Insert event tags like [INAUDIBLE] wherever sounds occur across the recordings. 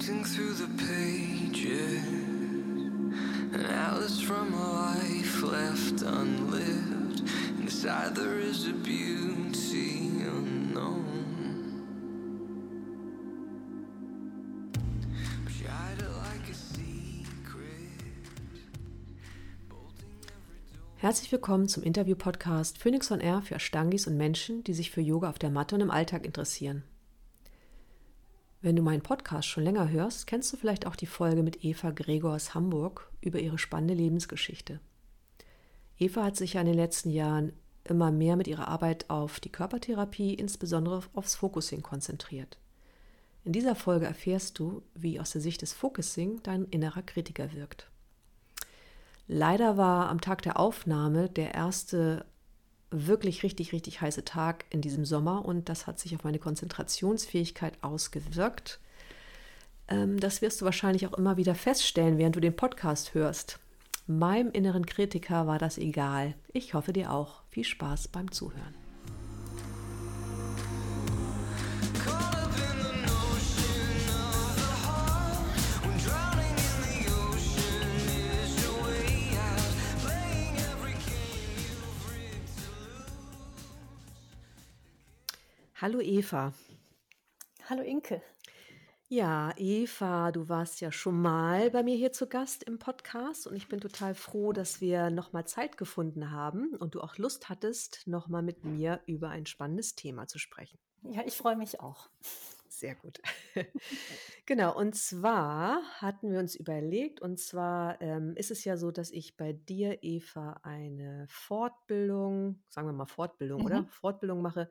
Sifting through the pages, an from a life left unlived. Inside there is a beauty unknown. Herzlich willkommen zum Interview-Podcast Phoenix on Air für Ashtangis und Menschen, die sich für Yoga auf der Matte und im Alltag interessieren. Wenn du meinen Podcast schon länger hörst, kennst du vielleicht auch die Folge mit Eva Gregor aus Hamburg über ihre spannende Lebensgeschichte. Eva hat sich ja in den letzten Jahren immer mehr mit ihrer Arbeit auf die Körpertherapie, insbesondere aufs Focusing konzentriert. In dieser Folge erfährst du, wie aus der Sicht des Focusing dein innerer Kritiker wirkt. Leider war am Tag der Aufnahme der erste wirklich richtig, richtig heiße Tag in diesem Sommer und das hat sich auf meine Konzentrationsfähigkeit ausgewirkt. Ähm, das wirst du wahrscheinlich auch immer wieder feststellen, während du den Podcast hörst. Meinem inneren Kritiker war das egal. Ich hoffe dir auch. Viel Spaß beim Zuhören. Hallo Eva. Hallo Inke. Ja, Eva, du warst ja schon mal bei mir hier zu Gast im Podcast und ich bin total froh, dass wir nochmal Zeit gefunden haben und du auch Lust hattest, nochmal mit mir über ein spannendes Thema zu sprechen. Ja, ich freue mich auch. Sehr gut. [LAUGHS] genau, und zwar hatten wir uns überlegt, und zwar ähm, ist es ja so, dass ich bei dir, Eva, eine Fortbildung, sagen wir mal Fortbildung, oder? Mhm. Fortbildung mache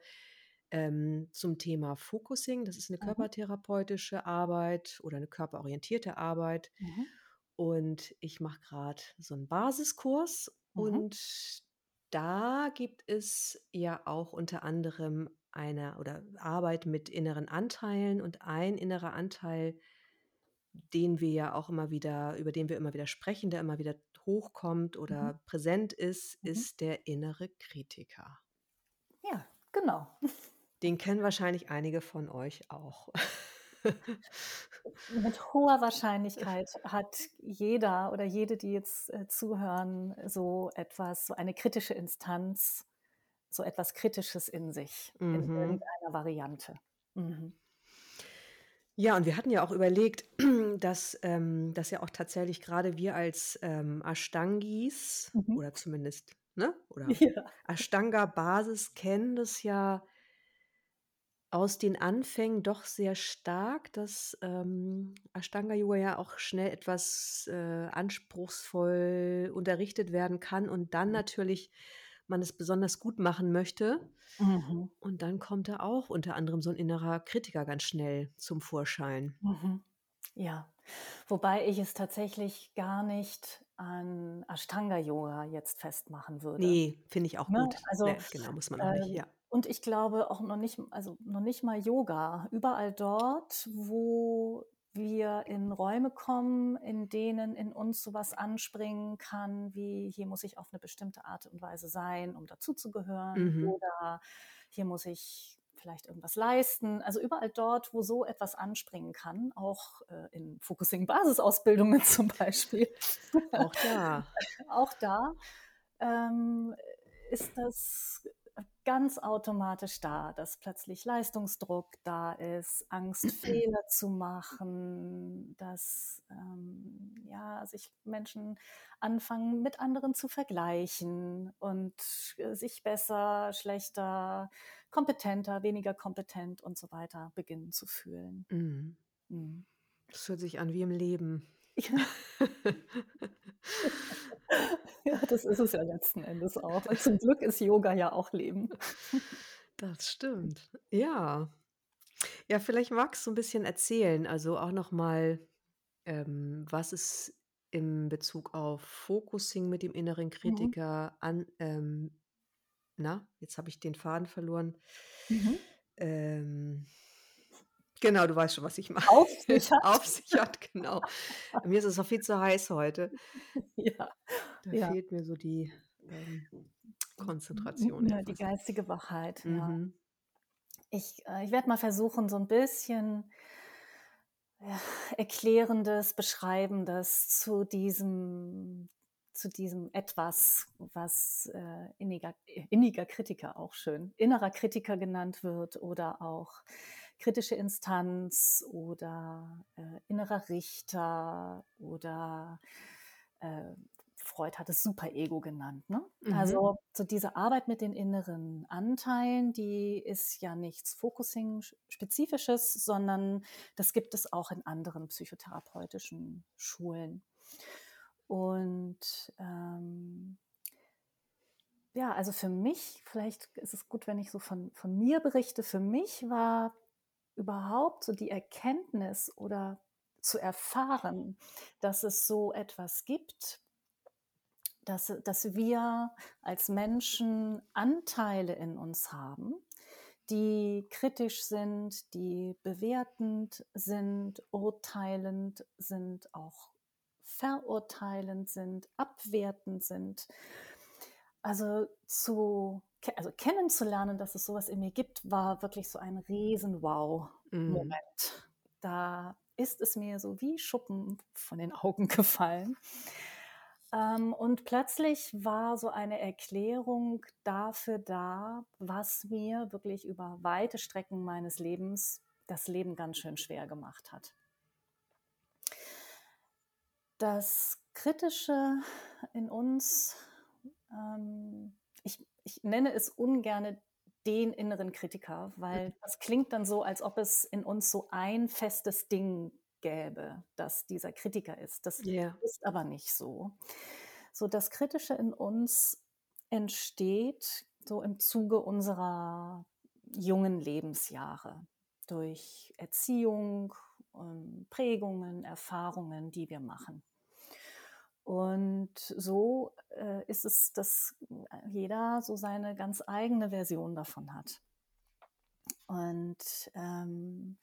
ähm, zum Thema Focusing. Das ist eine Mhm. körpertherapeutische Arbeit oder eine körperorientierte Arbeit. Mhm. Und ich mache gerade so einen Basiskurs Mhm. und da gibt es ja auch unter anderem eine oder Arbeit mit inneren Anteilen und ein innerer Anteil, den wir ja auch immer wieder, über den wir immer wieder sprechen, der immer wieder hochkommt oder Mhm. präsent ist, Mhm. ist der innere Kritiker. Ja, genau. [LAUGHS] Den kennen wahrscheinlich einige von euch auch. Mit hoher Wahrscheinlichkeit [LAUGHS] hat jeder oder jede, die jetzt äh, zuhören, so etwas, so eine kritische Instanz, so etwas Kritisches in sich, in Mhm. irgendeiner Variante. Mhm. Ja, und wir hatten ja auch überlegt, [CLEARS THROAT] dass, ähm, dass ja auch tatsächlich gerade wir als ähm, Ashtangis Mhm. oder zumindest, ne? Oder [LAUGHS] Ja. Ashtanga-Basis kennen das ja aus den Anfängen doch sehr stark, dass ähm, Ashtanga-Yoga ja auch schnell etwas äh, anspruchsvoll unterrichtet werden kann und dann natürlich man es besonders gut machen möchte. Mhm. Und dann kommt da auch unter anderem so ein innerer Kritiker ganz schnell zum Vorschein. Mhm. Ja, wobei ich es tatsächlich gar nicht an Ashtanga-Yoga jetzt festmachen würde. Nee, finde ich auch Ne? gut. Also, Nee, genau, muss man auch nicht, ähm, ja. Und ich glaube auch noch nicht, also noch nicht mal Yoga. Überall dort, wo wir in Räume kommen, in denen in uns sowas anspringen kann, wie hier muss ich auf eine bestimmte Art und Weise sein, um dazuzugehören, Mhm. oder hier muss ich vielleicht irgendwas leisten. Also überall dort, wo so etwas anspringen kann, auch äh, in Focusing-Basisausbildungen [LAUGHS] zum Beispiel, Auch da. [LAUGHS] auch da ähm, ist das ganz automatisch da, dass plötzlich Leistungsdruck da ist, Angst, Fehler zu machen, dass ähm, ja, sich Menschen anfangen, mit anderen zu vergleichen und äh, sich besser, schlechter, kompetenter, weniger kompetent und so weiter beginnen zu fühlen. Mhm. Mhm. Das hört sich an wie im Leben. [LAUGHS] Ja, [LAUGHS] das ist es ja letzten Endes auch. Und zum Glück ist Yoga ja auch Leben. Das stimmt. Ja. Ja, vielleicht magst du ein bisschen erzählen, also auch noch mal, ähm, was es in Bezug auf Focusing mit dem inneren Mhm. Kritiker an ähm, na, jetzt habe ich den Faden verloren. Mhm. Ähm, genau, du weißt schon, was ich meine. Auf sich [LAUGHS] hat. Auf sich hat, genau. Mir ist es auch viel zu heiß heute. [LAUGHS] Ja, Da ja. fehlt mir so die ähm, Konzentration Ja, die geistige Wachheit, ja. Mhm. Ich, äh, ich werde mal versuchen, so ein bisschen ja, Erklärendes, Beschreibendes zu diesem, zu diesem etwas, was äh, inniger, inniger Kritiker auch schön, innerer Kritiker genannt wird oder auch kritische Instanz oder äh, innerer Richter oder äh, Freud hat es Superego genannt. Ne? Mhm. Also so diese Arbeit mit den inneren Anteilen, die ist ja nichts Focusing-spezifisches, sondern das gibt es auch in anderen psychotherapeutischen Schulen. Und ähm, ja, also für mich, vielleicht ist es gut, wenn ich so von, von mir berichte, für mich war überhaupt so die Erkenntnis oder zu erfahren, dass es so etwas gibt, dass, dass wir als Menschen Anteile in uns haben, die kritisch sind, die bewertend sind, urteilend sind, auch verurteilend sind, abwertend sind. Also zu also kennenzulernen, dass es sowas in mir gibt, war wirklich so ein riesen Wow-Moment. Mhm. Da ist es mir so wie Schuppen von den Augen [LAUGHS] gefallen. Ähm, und plötzlich war so eine Erklärung dafür da, was mir wirklich über weite Strecken meines Lebens das Leben ganz schön schwer gemacht hat. Das Kritische in uns, ähm, ich, ich nenne es ungern den inneren Kritiker, weil das klingt dann so, als ob es in uns so ein festes Ding gäbe, dass dieser Kritiker ist. Das Ja. ist aber nicht so. So das Kritische in uns entsteht so im Zuge unserer jungen Lebensjahre durch Erziehung, ähm, Prägungen, Erfahrungen, die wir machen. Und so äh, ist es, dass jeder so seine ganz eigene Version davon hat. Und ähm,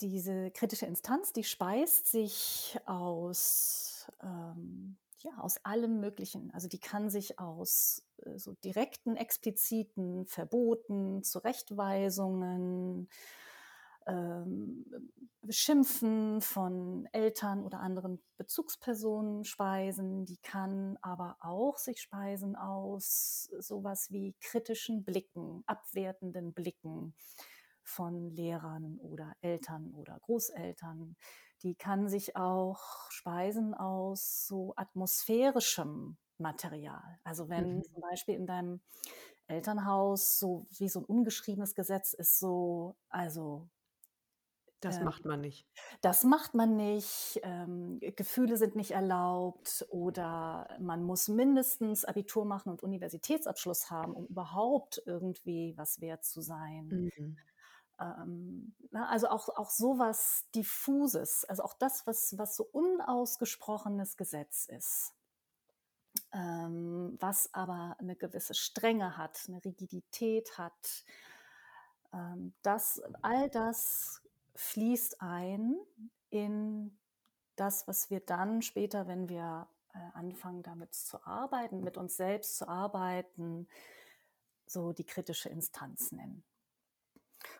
diese kritische Instanz, die speist sich aus, ähm, ja, aus allem Möglichen. Also die kann sich aus äh, so direkten, expliziten Verboten, Zurechtweisungen, ähm, Beschimpfen von Eltern oder anderen Bezugspersonen speisen. Die kann aber auch sich speisen aus sowas wie kritischen Blicken, abwertenden Blicken von Lehrern oder Eltern oder Großeltern. Die kann sich auch speisen aus so atmosphärischem Material. Also wenn Mhm. zum Beispiel in deinem Elternhaus so wie so ein ungeschriebenes Gesetz ist, so, also Das ähm, macht man nicht. das macht man nicht, ähm, Gefühle sind nicht erlaubt oder man muss mindestens Abitur machen und Universitätsabschluss haben, um überhaupt irgendwie was wert zu sein. Mhm. Ähm, na, also auch, auch sowas Diffuses, also auch das, was, was so unausgesprochenes Gesetz ist, ähm, was aber eine gewisse Strenge hat, eine Rigidität hat, ähm, das, all das fließt ein in das, was wir dann später, wenn wir äh, anfangen damit zu arbeiten, mit uns selbst zu arbeiten, so die kritische Instanz nennen.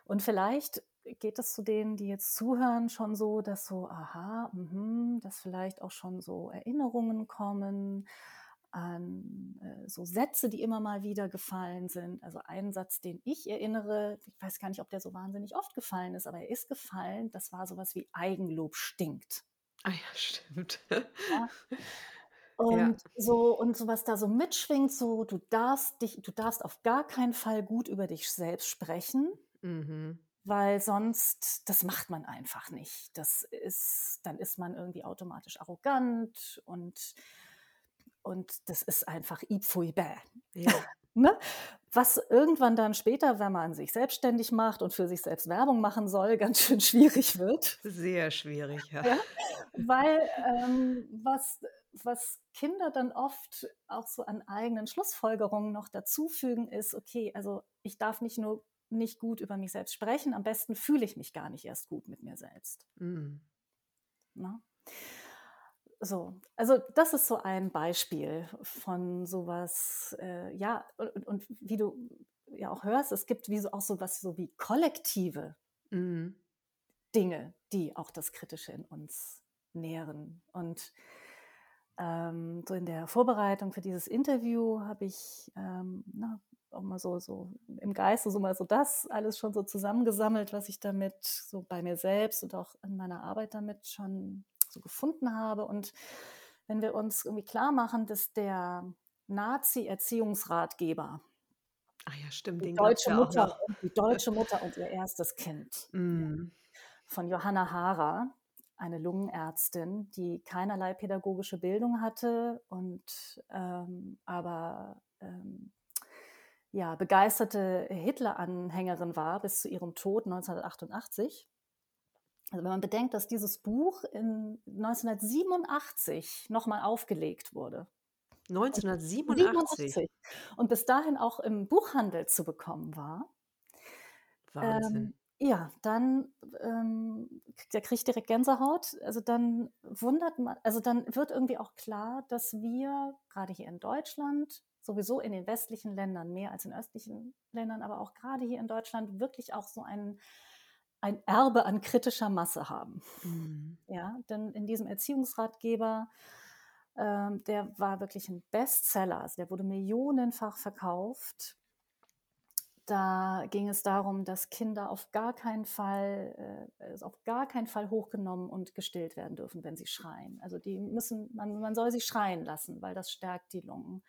Und vielleicht geht es zu denen, die jetzt zuhören, schon so, dass so, aha, mhm, dass vielleicht auch schon so Erinnerungen kommen an äh, so Sätze, die immer mal wieder gefallen sind. Also ein Satz, den ich erinnere, ich weiß gar nicht, ob der so wahnsinnig oft gefallen ist, aber er ist gefallen, das war sowas wie Eigenlob stinkt. Ah ja, stimmt. Ja. [LAUGHS] Ja. Und so, und so was da so mitschwingt, so du darfst dich, du darfst auf gar keinen Fall gut über dich selbst sprechen, Mhm. weil sonst, das macht man einfach nicht. Das ist, dann ist man irgendwie automatisch arrogant und, und das ist einfach ipfui bäh. Ja. [LAUGHS] Ne? Was irgendwann dann später, wenn man sich selbstständig macht und für sich selbst Werbung machen soll, [LAUGHS] ganz schön schwierig wird. Sehr schwierig, ja. Ja, weil ähm, was, was Kinder dann oft auch so an eigenen Schlussfolgerungen noch dazufügen, ist, okay, also ich darf nicht nur nicht gut über mich selbst sprechen, am besten fühle ich mich gar nicht erst gut mit mir selbst. Mhm. Ne? So, also das ist so ein Beispiel von sowas, äh, ja, und, und wie du ja auch hörst, es gibt wie so auch sowas so wie Kollektive Mhm. Dinge, die auch das Kritische in uns nähren. Und ähm, so in der Vorbereitung für dieses Interview habe ich ähm, na, auch mal so, so im Geiste so mal so das alles schon so zusammengesammelt, was ich damit so bei mir selbst und auch in meiner Arbeit damit schon so gefunden habe. Und wenn wir uns irgendwie klar machen, dass der Nazi-Erziehungsratgeber, ja, stimmt, die deutsche Mutter, die deutsche Mutter und ihr erstes Kind, Mm. von Johanna Hara, eine Lungenärztin, die keinerlei pädagogische Bildung hatte und ähm, aber ähm, ja, begeisterte Hitler-Anhängerin war bis zu ihrem Tod 1988. Also wenn man bedenkt, dass dieses Buch in 1987 nochmal aufgelegt wurde. 1987. 87. Und bis dahin auch im Buchhandel zu bekommen war. Wahnsinn. Ähm, ja, dann, ähm, der kriegt direkt Gänsehaut. Also dann wundert man, also dann wird irgendwie auch klar, dass wir gerade hier in Deutschland, sowieso in den westlichen Ländern mehr als in östlichen Ländern, aber auch gerade hier in Deutschland wirklich auch so ein, ein Erbe an kritischer Masse haben. Mm. Ja, denn in diesem Erziehungsratgeber, ähm, der war wirklich ein Bestseller, also der wurde millionenfach verkauft. Da ging es darum, dass Kinder auf gar keinen Fall, äh, auf gar keinen Fall hochgenommen und gestillt werden dürfen, wenn sie schreien. Also die müssen, man, man soll sie schreien lassen, weil das stärkt die Lungen.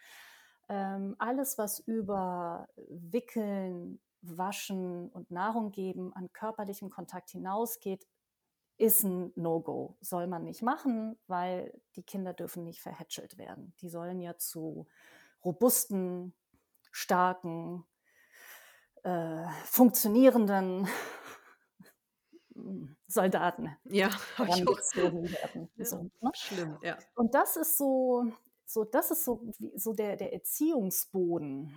Ähm, alles, was über Wickeln, Waschen und Nahrung geben an körperlichem Kontakt hinausgeht, ist ein No-Go. Soll man nicht machen, weil die Kinder dürfen nicht verhätschelt werden. Die sollen ja zu robusten, starken, äh, funktionierenden [LAUGHS] Soldaten Ja, habe ich auch. herangezogen werden. [LAUGHS] So, ne? schlimm, ja. Und das ist so, so das ist so, so der, der Erziehungsboden,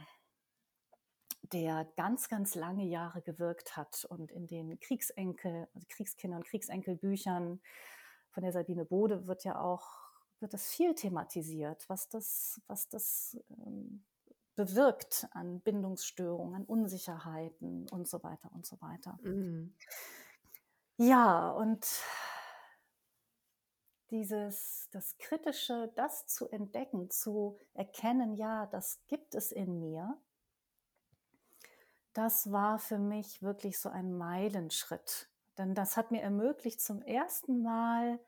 der ganz, ganz lange Jahre gewirkt hat und in den Kriegsenkel, also Kriegskinder- und Kriegsenkelbüchern von der Sabine Bode wird ja auch, wird das viel thematisiert, was das, was das ähm, bewirkt an Bindungsstörungen, an Unsicherheiten und so weiter und so weiter. Mm. Ja, und dieses, das Kritische, das zu entdecken, zu erkennen, ja, das gibt es in mir, das war für mich wirklich so ein Meilenschritt. Denn das hat mir ermöglicht, zum ersten Mal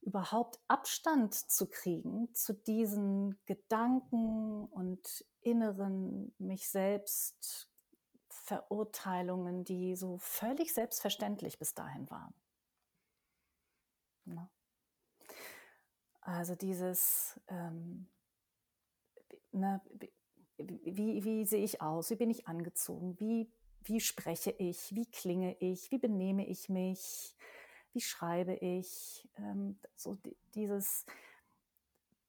überhaupt Abstand zu kriegen zu diesen Gedanken und inneren mich selbst Verurteilungen, die so völlig selbstverständlich bis dahin waren. Ne? Also dieses, ähm, ne, wie, wie sehe ich aus, wie bin ich angezogen, wie, wie spreche ich, wie klinge ich, wie benehme ich mich, wie schreibe ich, ähm, so di- dieses,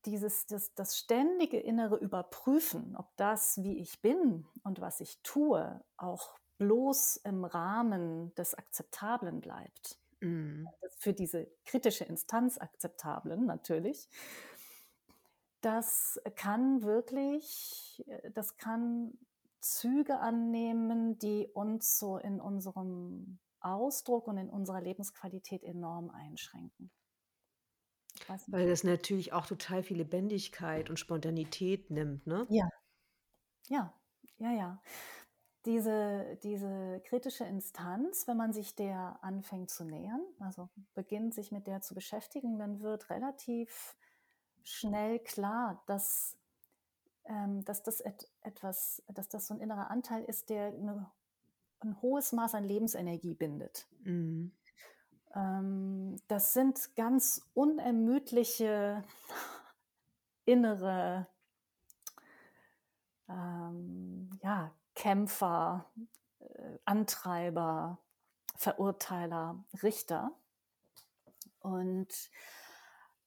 dieses, das, das ständige innere Überprüfen, ob das, wie ich bin und was ich tue, auch bloß im Rahmen des Akzeptablen bleibt. Mm. für diese kritische Instanz akzeptablen natürlich, das kann wirklich, äh, das kann Züge annehmen, die uns so in unserem Ausdruck und in unserer Lebensqualität enorm einschränken. Weil das natürlich auch total viel Lebendigkeit und Spontanität nimmt, ne? Ja, ja, ja, ja. Diese, diese kritische Instanz, wenn man sich der anfängt zu nähern, also beginnt sich mit der zu beschäftigen, dann wird relativ schnell klar, dass, ähm, dass das et, etwas, dass das so ein innerer Anteil ist, der eine, ein hohes Maß an Lebensenergie bindet. Mm. Ähm, das sind ganz unermüdliche [LAUGHS] innere ähm, ja, Kämpfer, äh, Antreiber, Verurteiler, Richter. Und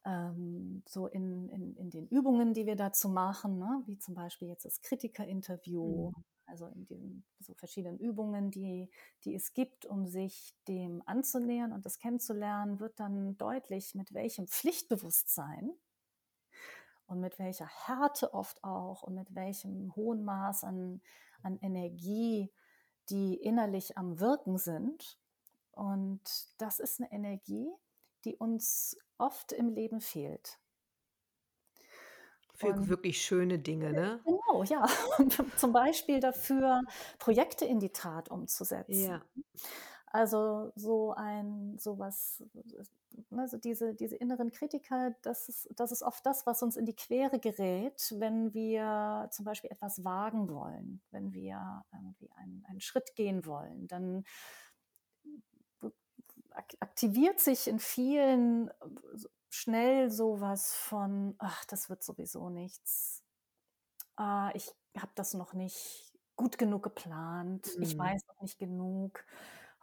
ähm, so in, in, in den Übungen, die wir dazu machen, ne, wie zum Beispiel jetzt das Kritikerinterview, Mhm. also in den so verschiedenen Übungen, die, die es gibt, um sich dem anzunähern und das kennenzulernen, wird dann deutlich, mit welchem Pflichtbewusstsein und mit welcher Härte oft auch und mit welchem hohen Maß an, an Energie, die innerlich am Wirken sind, Und das ist eine Energie, die uns oft im Leben fehlt. Für Und wirklich schöne Dinge, ne? genau, ja, [LAUGHS] zum Beispiel dafür, Projekte in die Tat umzusetzen. Ja. Also so ein, sowas, ne, so diese, diese inneren Kritiker, das ist, das ist oft das, was uns in die Quere gerät, wenn wir zum Beispiel etwas wagen wollen, wenn wir irgendwie einen, einen Schritt gehen wollen. Dann aktiviert sich in vielen so- schnell sowas von, ach, das wird sowieso nichts. Ah, ich habe das noch nicht gut genug geplant. Ich Mhm. weiß noch nicht genug.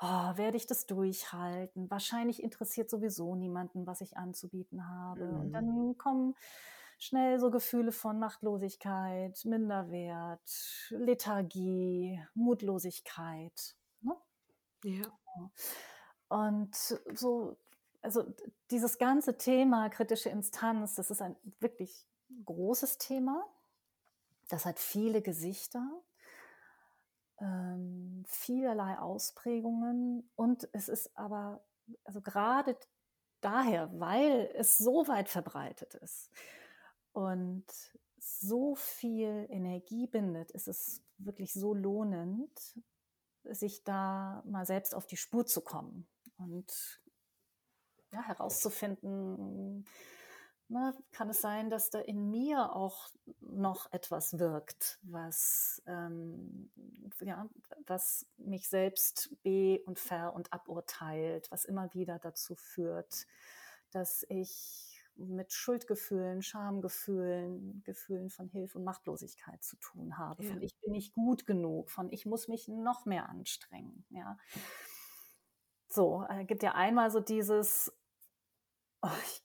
Oh, werde ich das durchhalten? Wahrscheinlich interessiert sowieso niemanden, was ich anzubieten habe. Und Mhm. dann kommen schnell so Gefühle von Machtlosigkeit, Minderwert, Lethargie, Mutlosigkeit. Ne? Ja. Und so, also dieses ganze Thema kritische Instanz, das ist ein wirklich großes Thema. Das hat viele Gesichter, ähm, vielerlei Ausprägungen. Und es ist aber, also gerade daher, weil es so weit verbreitet ist und so viel Energie bindet, ist es wirklich so lohnend, sich da mal selbst auf die Spur zu kommen und ja, herauszufinden, na, kann es sein, dass da in mir auch noch etwas wirkt, was, ähm, ja, was mich selbst be- und ver- und aburteilt, was immer wieder dazu führt, dass ich mit Schuldgefühlen, Schamgefühlen, Gefühlen von Hilfe und Machtlosigkeit zu tun habe, Ja. von ich bin nicht gut genug, von ich muss mich noch mehr anstrengen. Ja. So, äh, gibt ja einmal so dieses, oh, ich,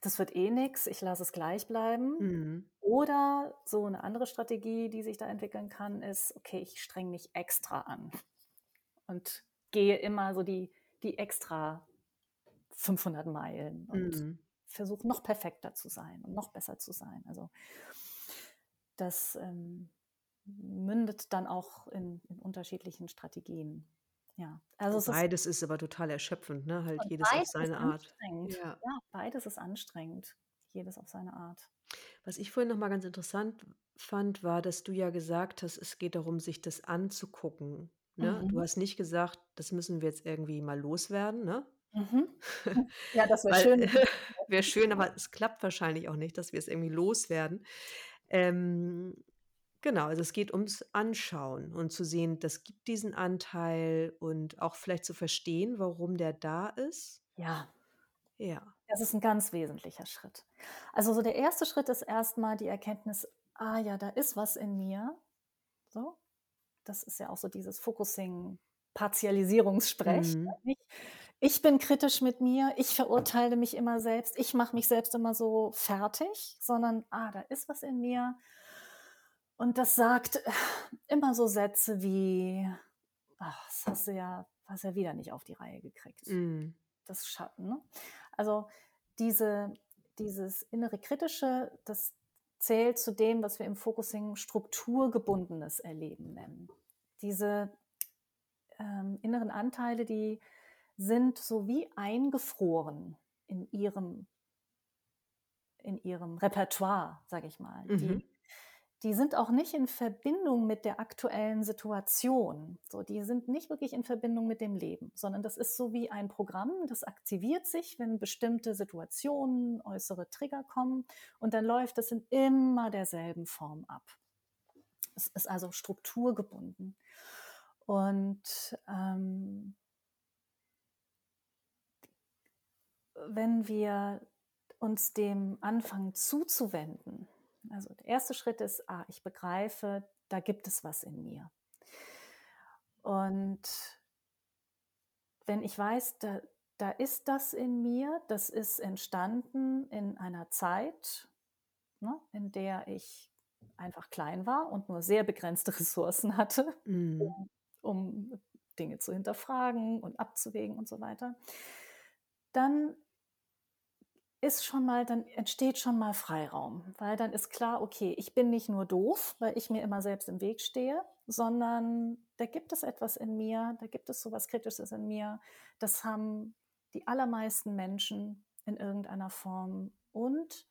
das wird eh nichts, ich lasse es gleich bleiben. Mhm. Oder so eine andere Strategie, die sich da entwickeln kann, ist, okay, ich streng mich extra an und gehe immer so die, die extra 500 Meilen und Mhm. versuche noch perfekter zu sein und noch besser zu sein. Also das ähm, mündet dann auch in, in unterschiedlichen Strategien. Ja, also es ist Beides ist aber total erschöpfend, ne? Halt jedes auf ist seine Art. anstrengend. Ja. Ja, beides ist anstrengend. Jedes auf seine Art. Was ich vorhin noch mal ganz interessant fand, war, dass du ja gesagt hast, es geht darum, sich das anzugucken, ne? Du Mhm. hast nicht gesagt, das müssen wir jetzt irgendwie mal loswerden, ne? Mhm. [LAUGHS] Ja, das wäre schön. [LAUGHS] wäre schön, aber es klappt wahrscheinlich auch nicht, dass wir es irgendwie loswerden. Ähm, genau, also es geht ums Anschauen und zu sehen, das gibt diesen Anteil und auch vielleicht zu verstehen, warum der da ist. Ja, Ja. das ist ein ganz wesentlicher Schritt. Also so der erste Schritt ist erstmal die Erkenntnis, ah ja, da ist was in mir. So, das ist ja auch so dieses Focusing, Partialisierungssprech. Mhm. Nicht, ich bin kritisch mit mir, ich verurteile mich immer selbst, ich mache mich selbst immer so fertig, sondern ah, da ist was in mir. Und das sagt äh, immer so Sätze wie, ach, das hast du ja, hast ja wieder nicht auf die Reihe gekriegt. Mhm. Das Schatten. Ne? Also diese, dieses innere Kritische, das zählt zu dem, was wir im Focusing strukturgebundenes Erleben nennen. Diese ähm, inneren Anteile, die sind so wie eingefroren in ihrem, in ihrem Repertoire, sage ich mal. Mhm. Die, die sind auch nicht in Verbindung mit der aktuellen Situation. So, die sind nicht wirklich in Verbindung mit dem Leben, sondern das ist so wie ein Programm, das aktiviert sich, wenn bestimmte Situationen, äußere Trigger kommen und dann läuft es in immer derselben Form ab. Es ist also strukturgebunden. Und ähm, wenn wir uns dem anfangen zuzuwenden, also der erste Schritt ist, ah, ich begreife, da gibt es was in mir. Und wenn ich weiß, da, da ist das in mir, das ist entstanden in einer Zeit, ne, in der ich einfach klein war und nur sehr begrenzte [LAUGHS] Ressourcen hatte, Mhm. um, um Dinge zu hinterfragen und abzuwägen und so weiter, dann ist schon mal, dann entsteht schon mal Freiraum, weil dann ist klar, okay, ich bin nicht nur doof, weil ich mir immer selbst im Weg stehe, sondern da gibt es etwas in mir, da gibt es sowas Kritisches in mir. Das haben die allermeisten Menschen in irgendeiner Form und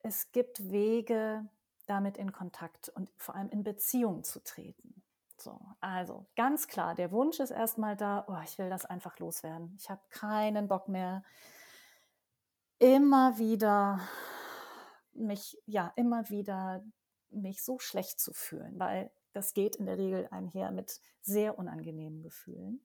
es gibt Wege, damit in Kontakt und vor allem in Beziehung zu treten. So, also ganz klar, der Wunsch ist erstmal da, oh, ich will das einfach loswerden. Ich habe keinen Bock mehr, immer wieder mich, ja, immer wieder mich so schlecht zu fühlen, weil das geht in der Regel einher mit sehr unangenehmen Gefühlen.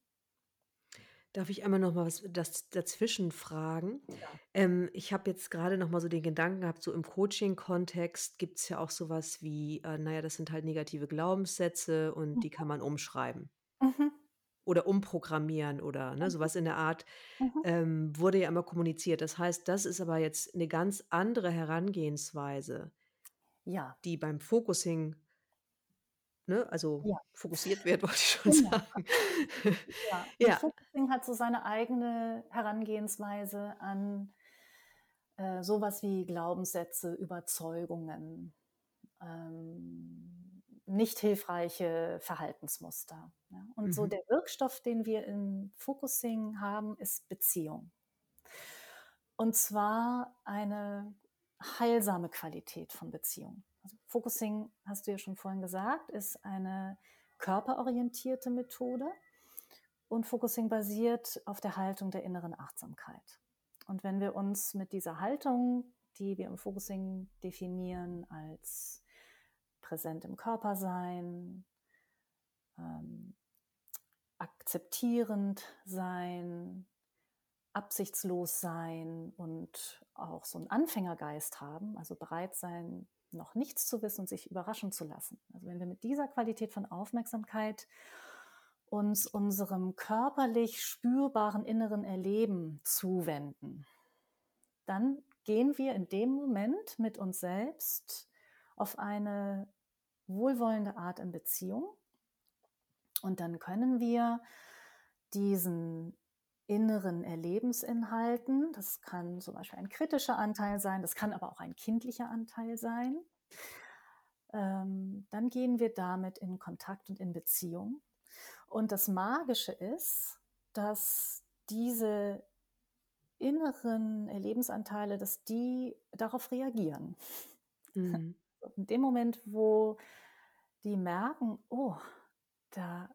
Darf ich einmal noch mal was das dazwischen fragen? Ja. Ähm, ich habe jetzt gerade noch mal so den Gedanken gehabt, so im Coaching-Kontext gibt es ja auch sowas wie, äh, na ja, das sind halt negative Glaubenssätze und die kann man umschreiben Mhm. Oder umprogrammieren oder ne, Mhm. sowas in der Art, Mhm. ähm, wurde ja immer kommuniziert. Das heißt, das ist aber jetzt eine ganz andere Herangehensweise, Ja, die beim Focusing, ne, also ja, fokussiert wird, [LAUGHS] wollte ich schon genau. sagen. Ja, [LAUGHS] und Ja. Focusing hat so seine eigene Herangehensweise an äh, sowas wie Glaubenssätze, Überzeugungen, ähm, nicht hilfreiche Verhaltensmuster. Ja? Und so Mhm. der Wirkstoff, den wir im Focusing haben, ist Beziehung. Und zwar eine heilsame Qualität von Beziehung. Also Focusing, hast du ja schon vorhin gesagt, ist eine körperorientierte Methode und Focusing basiert auf der Haltung der inneren Achtsamkeit. Und wenn wir uns mit dieser Haltung, die wir im Focusing definieren als präsent im Körper sein, ähm, akzeptierend sein, absichtslos sein und auch so einen Anfängergeist haben, also bereit sein, noch nichts zu wissen und sich überraschen zu lassen. Also wenn wir mit dieser Qualität von Aufmerksamkeit uns unserem körperlich spürbaren inneren Erleben zuwenden, dann gehen wir in dem Moment mit uns selbst auf eine wohlwollende Art in Beziehung und dann können wir diesen inneren Erlebensinhalten, das kann zum Beispiel ein kritischer Anteil sein, das kann aber auch ein kindlicher Anteil sein, ähm, dann gehen wir damit in Kontakt und in Beziehung. Und das Magische ist, dass diese inneren Erlebensanteile, dass die darauf reagieren. Mhm. In dem Moment, wo die merken, oh, da,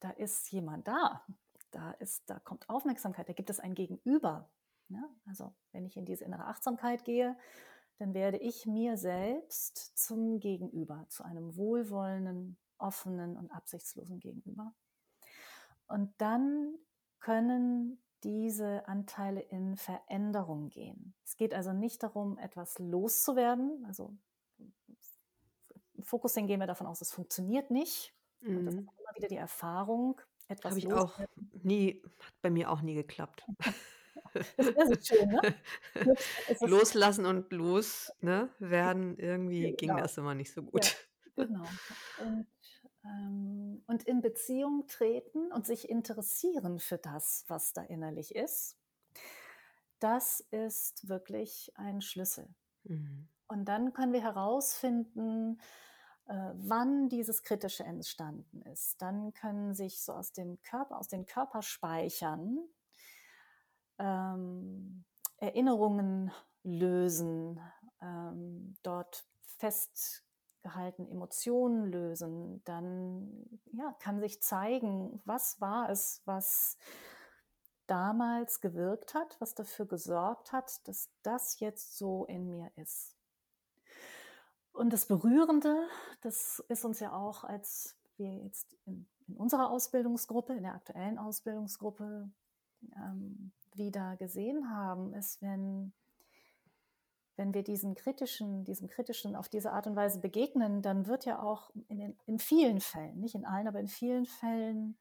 da ist jemand da, da, ist, da kommt Aufmerksamkeit, da gibt es ein Gegenüber. Ja? Also wenn ich in diese innere Achtsamkeit gehe, dann werde ich mir selbst zum Gegenüber, zu einem wohlwollenden, offenen und absichtslosen Gegenüber. Und dann können diese Anteile in Veränderung gehen. Es geht also nicht darum, etwas loszuwerden. Also Focusing gehen wir davon aus, es funktioniert nicht. Und das ist Mhm. immer wieder die Erfahrung, etwas Habe ich auch nie hat bei mir auch nie geklappt. [LAUGHS] Das so schön, ne? [LAUGHS] Ist, Loslassen und los, ne, werden, irgendwie ging genau, das immer nicht so ja, gut. [LAUGHS] genau. Und, ähm, und in Beziehung treten und sich interessieren für das, was da innerlich ist, das ist wirklich ein Schlüssel. Mhm. Und dann können wir herausfinden, äh, wann dieses Kritische entstanden ist. Dann können sich so aus dem Körper, aus den Körperspeichern ähm, Erinnerungen lösen, ähm, dort festgehaltene Emotionen lösen. Dann ja, kann sich zeigen, was war es, was damals gewirkt hat, was dafür gesorgt hat, dass das jetzt so in mir ist. Und das Berührende, das ist uns ja auch, als wir jetzt in, in unserer Ausbildungsgruppe, in der aktuellen Ausbildungsgruppe ähm, wieder gesehen haben, ist, wenn, wenn wir diesen kritischen, diesem kritischen auf diese Art und Weise begegnen, dann wird ja auch in, den, in vielen Fällen, nicht in allen, aber in vielen Fällen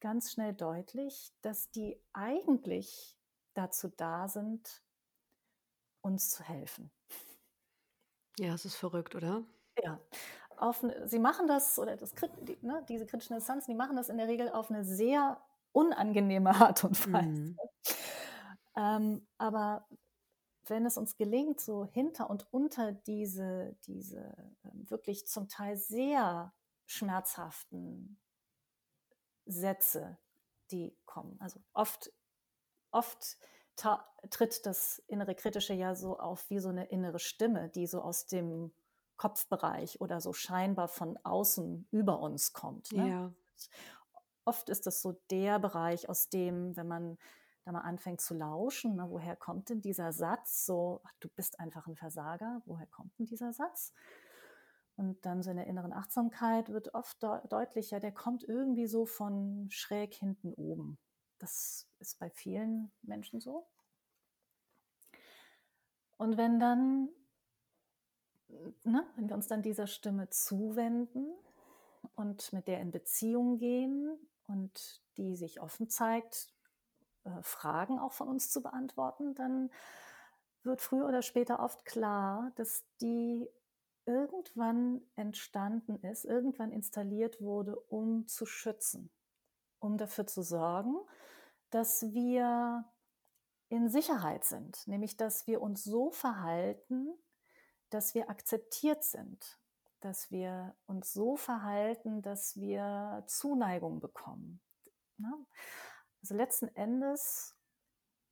ganz schnell deutlich, dass die eigentlich dazu da sind, uns zu helfen. Ja, es ist verrückt, oder? Ja, auf, sie machen das, oder das, die, ne, diese kritischen Instanzen, die machen das in der Regel auf eine sehr unangenehme Art und Weise. Mhm. Ähm, aber wenn es uns gelingt, so hinter und unter diese, diese ähm, wirklich zum Teil sehr schmerzhaften Sätze, die kommen. Also oft, oft tritt das innere Kritische ja so auf wie so eine innere Stimme, die so aus dem Kopfbereich oder so scheinbar von außen über uns kommt. Ne? Ja. Oft ist das so der Bereich, aus dem, wenn man da mal anfängt zu lauschen, ne, woher kommt denn dieser Satz? So, ach, du bist einfach ein Versager, woher kommt denn dieser Satz? Und dann so in der inneren Achtsamkeit wird oft de deutlicher, der kommt irgendwie so von schräg hinten oben. Das ist bei vielen Menschen so. Und wenn dann, ne, wenn wir uns dann dieser Stimme zuwenden und mit der in Beziehung gehen und die sich offen zeigt, äh, Fragen auch von uns zu beantworten, dann wird früher oder später oft klar, dass die irgendwann entstanden ist, irgendwann installiert wurde, um zu schützen, um dafür zu sorgen, dass wir in Sicherheit sind, nämlich dass wir uns so verhalten, dass wir akzeptiert sind, dass wir uns so verhalten, dass wir Zuneigung bekommen. Ne? Also letzten Endes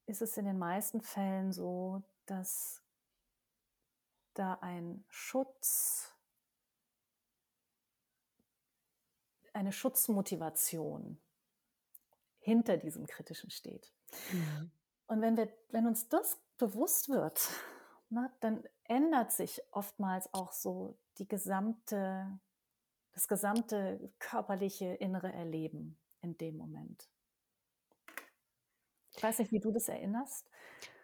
ist es in den meisten Fällen so, dass da ein Schutz, eine Schutzmotivation hinter diesem Kritischen steht. Mhm. Und wenn, wir, wenn uns das bewusst wird, na, dann ändert sich oftmals auch so die gesamte, das gesamte körperliche innere Erleben in dem Moment. Ich weiß nicht, wie du das erinnerst.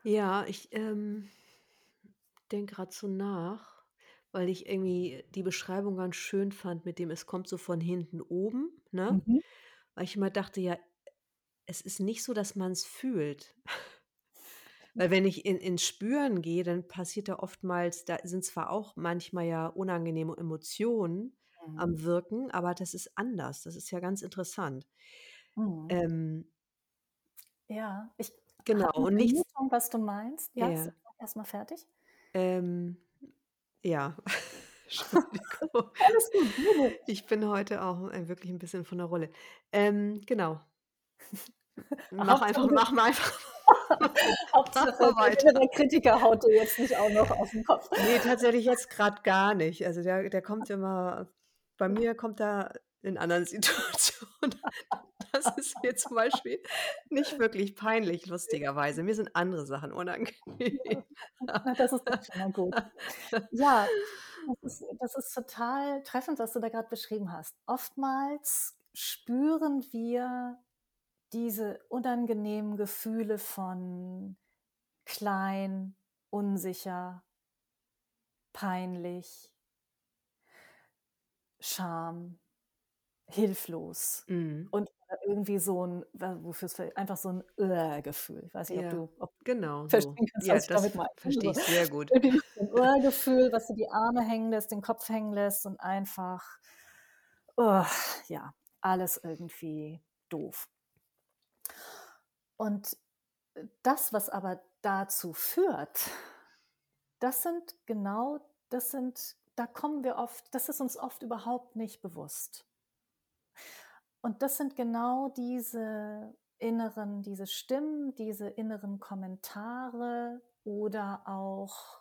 Ja, ich ähm, denke gerade so nach, weil ich irgendwie die Beschreibung ganz schön fand mit dem, es kommt so von hinten oben, ne? Mhm. Weil ich immer dachte, ja, es ist nicht so, dass man es fühlt. [LAUGHS] Weil wenn ich in, ins Spüren gehe, dann passiert da oftmals, da sind zwar auch manchmal ja unangenehme Emotionen Mhm. am Wirken, aber das ist anders. Das ist ja ganz interessant. Mhm. Ähm, Ja, ich genau, und nichts, was du meinst. Ja, ja, erstmal fertig. ähm, ja. [LAUGHS] [LAUGHS] Alles gut. Ich bin heute auch äh, wirklich ein bisschen von der Rolle. Ähm, genau. Mach einfach, mach mal einfach, [LAUGHS] Hauptsache, der weiter. innere Kritiker haut dir jetzt nicht auch noch auf den Kopf. Nee, tatsächlich jetzt gerade gar nicht. Also der, der kommt immer, bei mir kommt er in anderen [LAUGHS] Situationen. Das ist mir zum Beispiel nicht wirklich peinlich, lustigerweise. Mir sind andere Sachen unangenehm. [LAUGHS] Na, das ist schon mal gut. Ja, das ist, das ist total treffend, was du da gerade beschrieben hast. Oftmals spüren wir diese unangenehmen Gefühle von klein, unsicher, peinlich, Scham, hilflos Mhm. und irgendwie so ein, wofür es einfach so ein Äh-Gefühl. Ich weiß nicht, ob Ja, du ob du genau so. verstehen kannst, Ja, was ich das damit meine. verstehe So ich sehr gut. [LAUGHS] so ein Urgefühl, was du die Arme hängen lässt, den Kopf hängen lässt und einfach, oh, ja, alles irgendwie doof. Und das, was aber dazu führt, das sind genau, das sind, da kommen wir oft, das ist uns oft überhaupt nicht bewusst. Und das sind genau diese inneren, diese Stimmen, diese inneren Kommentare oder auch,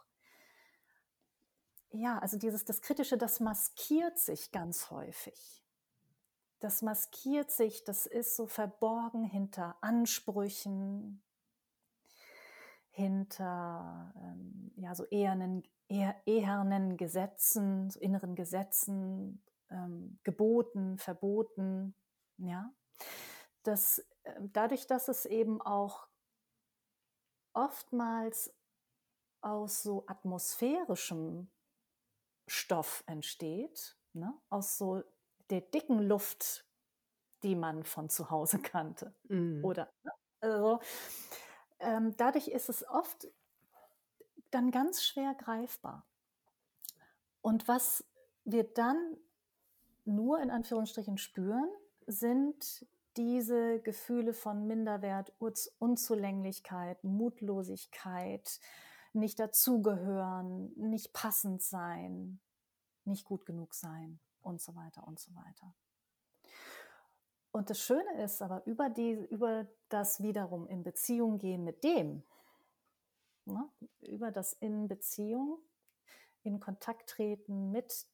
ja, also dieses, das Kritische, das maskiert sich ganz häufig. Das maskiert sich, das ist so verborgen hinter Ansprüchen, hinter ähm, ja, so ehernen, eher, ehernen Gesetzen, so inneren Gesetzen, ähm, Geboten, Verboten. Ja? Das, äh, dadurch, dass es eben auch oftmals aus so atmosphärischem Stoff entsteht, ne? aus so der dicken Luft, die man von zu Hause [LAUGHS] kannte. Mhm. Oder ne? also, ähm, dadurch ist es oft dann ganz schwer greifbar. Und was wir dann nur in Anführungsstrichen spüren, sind diese Gefühle von Minderwert, Unzulänglichkeit, Mutlosigkeit, nicht dazugehören, nicht passend sein, nicht gut genug sein und so weiter und so weiter. Und das Schöne ist aber, über, die, über das wiederum in Beziehung gehen mit dem, ne, über das in Beziehung, in Kontakt treten mit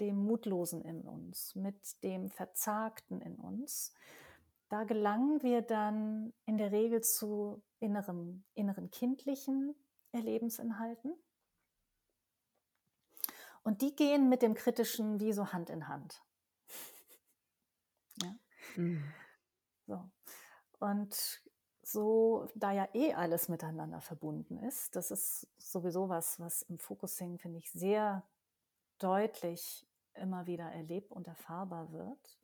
dem Mutlosen in uns, mit dem Verzagten in uns, da gelangen wir dann in der Regel zu innerem, inneren kindlichen Erlebensinhalten. Und die gehen mit dem Kritischen wie so Hand in Hand. Ja. Mhm. So. Und so, da ja eh alles miteinander verbunden ist, das ist sowieso was, was im Focusing, finde ich, sehr deutlich immer wieder erlebt und erfahrbar wird.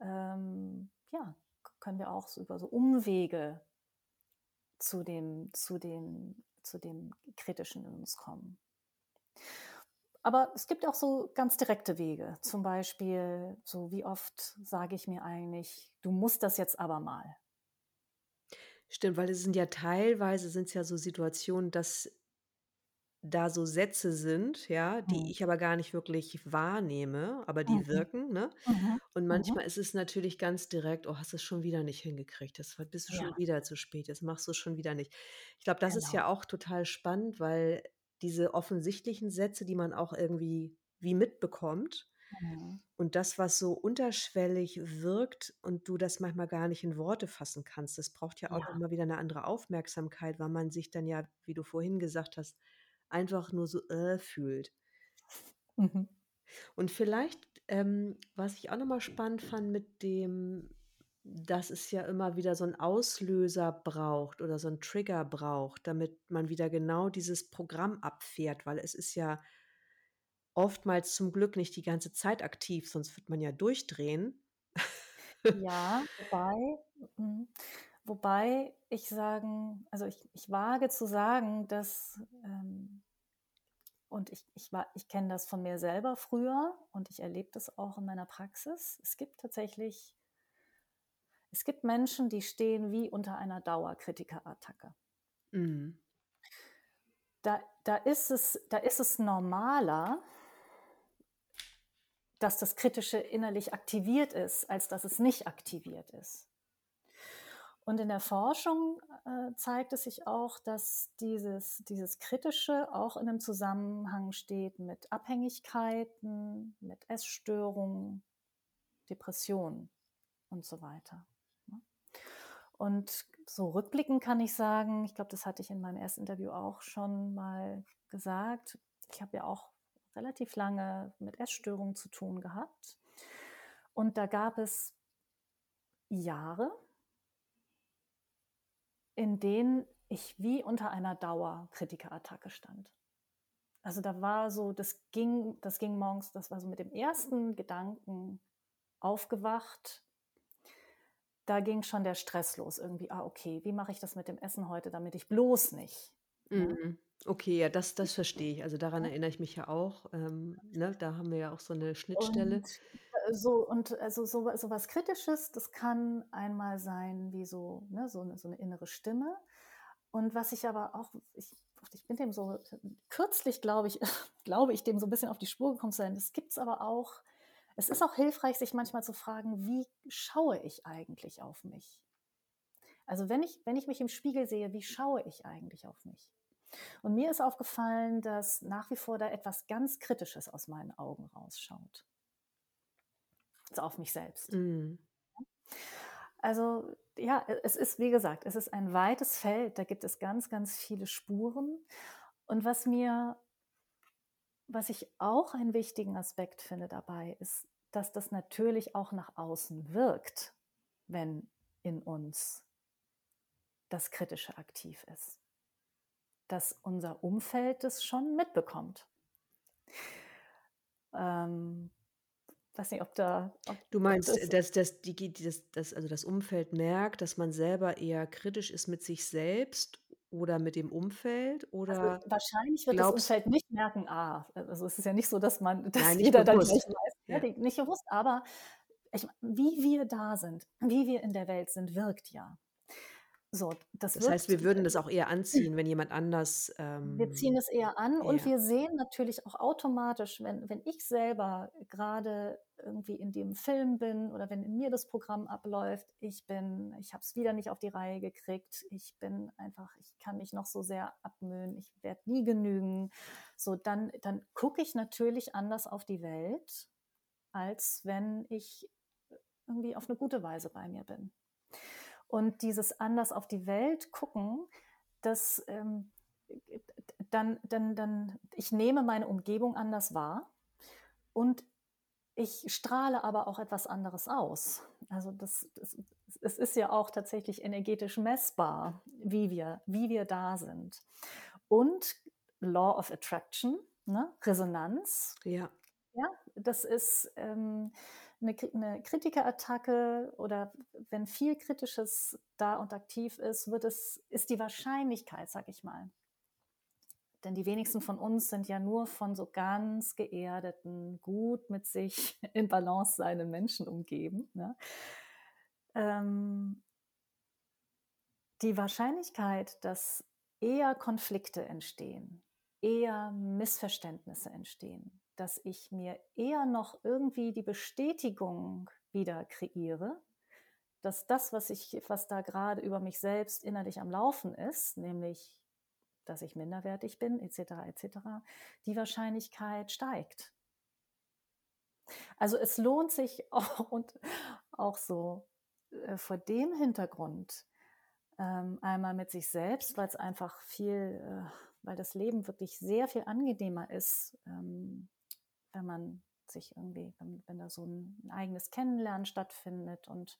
Ähm, ja, können wir auch so über so Umwege zu dem, zu dem, zu dem Kritischen in uns kommen. Aber es gibt auch so ganz direkte Wege. Zum Beispiel, so wie oft sage ich mir eigentlich, du musst das jetzt aber mal. Stimmt, weil es sind ja teilweise sind es ja so Situationen, dass da so Sätze sind, ja, die Mhm. ich aber gar nicht wirklich wahrnehme, aber die Mhm. wirken, ne? Mhm. Und Mhm. manchmal ist es natürlich ganz direkt: „Oh, hast du's schon wieder nicht hingekriegt. Jetzt bist du schon Ja, wieder zu spät. Jetzt machst du's schon wieder nicht.“ Ich glaube, das ist genau. ja auch total spannend, weil diese offensichtlichen Sätze, die man auch irgendwie wie mitbekommt Mhm. und das, was so unterschwellig wirkt und du das manchmal gar nicht in Worte fassen kannst, das braucht ja auch Ja. immer wieder 'ne andere Aufmerksamkeit, weil man sich dann ja, wie du vorhin gesagt hast, einfach nur so, äh, fühlt. Mhm. Und vielleicht, ähm, was ich auch noch mal spannend fand mit dem dass es ja immer wieder so 'n Auslöser braucht oder so 'n Trigger braucht, damit man wieder genau dieses Programm abfährt, weil es ist ja oftmals zum Glück nicht die ganze Zeit aktiv, sonst wird man ja durchdrehen. Ja, wobei mhm, wobei ich sagen also ich ich wage zu sagen, dass, ähm und ich ich ich kenne das von mir selber früher und ich erlebe das auch in meiner Praxis. Es gibt tatsächlich es gibt Menschen, die stehen wie unter einer Dauerkritikerattacke. Mhm. Da da ist es da ist es normaler dass das Kritische innerlich aktiviert ist, als dass es nicht aktiviert ist. Und in der Forschung äh, zeigt es sich auch, dass dieses, dieses Kritische auch in einem Zusammenhang steht mit Abhängigkeiten, mit Essstörungen, Depressionen und so weiter. Und so rückblickend kann ich sagen, ich glaube, das hatte ich in meinem ersten Interview auch schon mal gesagt, ich habe ja auch relativ lange mit Essstörungen zu tun gehabt. Und da gab es Jahre, in denen ich wie unter einer Dauerkritikerattacke stand. Also da war so, das ging, das ging morgens, das war so mit dem ersten Gedanken aufgewacht. Da ging schon der Stress los. Irgendwie, ah, okay, wie mache ich das mit dem Essen heute, damit ich bloß nicht. Ne? Mhm. Okay, ja, das das verstehe ich. Also, daran erinnere ich mich ja auch, ähm, ne? Da haben wir ja auch so 'ne Schnittstelle. Und äh, so, und also so, so was Kritisches, das kann einmal sein wie so, ne, so, eine, so eine innere Stimme. Und was ich aber auch, ich, ich bin dem so, kürzlich glaube ich, [LAUGHS] glaube ich, dem so ein bisschen auf die Spur gekommen zu sein. Das gibt es aber auch, es ist auch hilfreich, sich manchmal zu fragen, wie schaue ich eigentlich auf mich? Also wenn ich, wenn ich mich im Spiegel sehe, wie schaue ich eigentlich auf mich? Und mir ist aufgefallen, dass nach wie vor da etwas ganz Kritisches aus meinen Augen rausschaut. Also auf mich selbst. Mhm. Also ja, es ist, wie gesagt, es ist ein weites Feld, da gibt es ganz, ganz viele Spuren. Und was mir, was ich auch einen wichtigen Aspekt finde dabei, ist, dass das natürlich auch nach außen wirkt, wenn in uns das Kritische aktiv ist. Dass unser Umfeld das schon mitbekommt. Ähm, weiß nicht, ob da. Ob, Du meinst, das, dass dass die die das das also, das Umfeld merkt, dass man selber eher kritisch ist mit sich selbst oder mit dem Umfeld also oder wahrscheinlich wird das glaubst Umfeld nicht merken, ah, also es ist ja nicht so, dass man, [LAUGHS] dass nein, jeder dann gleich weiß, ne, Ja. die, nicht bewusst, aber ich, wie wir da sind, wie wir in der Welt sind, wirkt ja. So, das, Das heißt, wir würden das auch eher [CLEARS THROAT] anziehen, wenn jemand anders. wir ziehen Ähm, es eher an und ja, wir sehen natürlich auch automatisch, wenn, wenn ich selber gerade irgendwie in dem Film bin oder wenn in mir das Programm abläuft, ich bin, ich habe es wieder nicht auf die Reihe gekriegt, ich bin einfach, ich kann mich noch so sehr abmühen, ich werde nie genügen. So, dann, dann gucke ich natürlich anders auf die Welt, als wenn ich irgendwie auf eine gute Weise bei mir bin. Und dieses anders auf die Welt gucken, das ähm, dann, dann, dann, ich nehme meine Umgebung anders wahr und ich strahle aber auch etwas anderes aus. Also das, das, es ist ja auch tatsächlich energetisch messbar, wie wir, wie wir da sind. Und Law of Attraction, ne? Resonanz, ja, ja, das ist ähm, eine, eine Kritikerattacke oder wenn viel Kritisches da und aktiv ist, wird es, ist die Wahrscheinlichkeit, sag ich mal. Denn die wenigsten von uns sind ja nur von so ganz geerdeten, gut mit sich [LAUGHS] in Balance seinen Menschen umgeben. Ne? Ähm, die Wahrscheinlichkeit, dass eher Konflikte entstehen, eher Missverständnisse entstehen, dass ich mir eher noch irgendwie die Bestätigung wieder kreiere, dass das, was ich, was da gerade über mich selbst innerlich am Laufen ist, nämlich, dass ich minderwertig bin, etc., etc., die Wahrscheinlichkeit steigt. Also es lohnt sich auch [LAUGHS] und auch so äh, vor dem Hintergrund ähm, einmal mit sich selbst, weil es einfach viel, äh, weil das Leben wirklich sehr viel angenehmer ist, ähm, wenn man sich irgendwie, wenn, wenn da so ein, ein eigenes Kennenlernen stattfindet und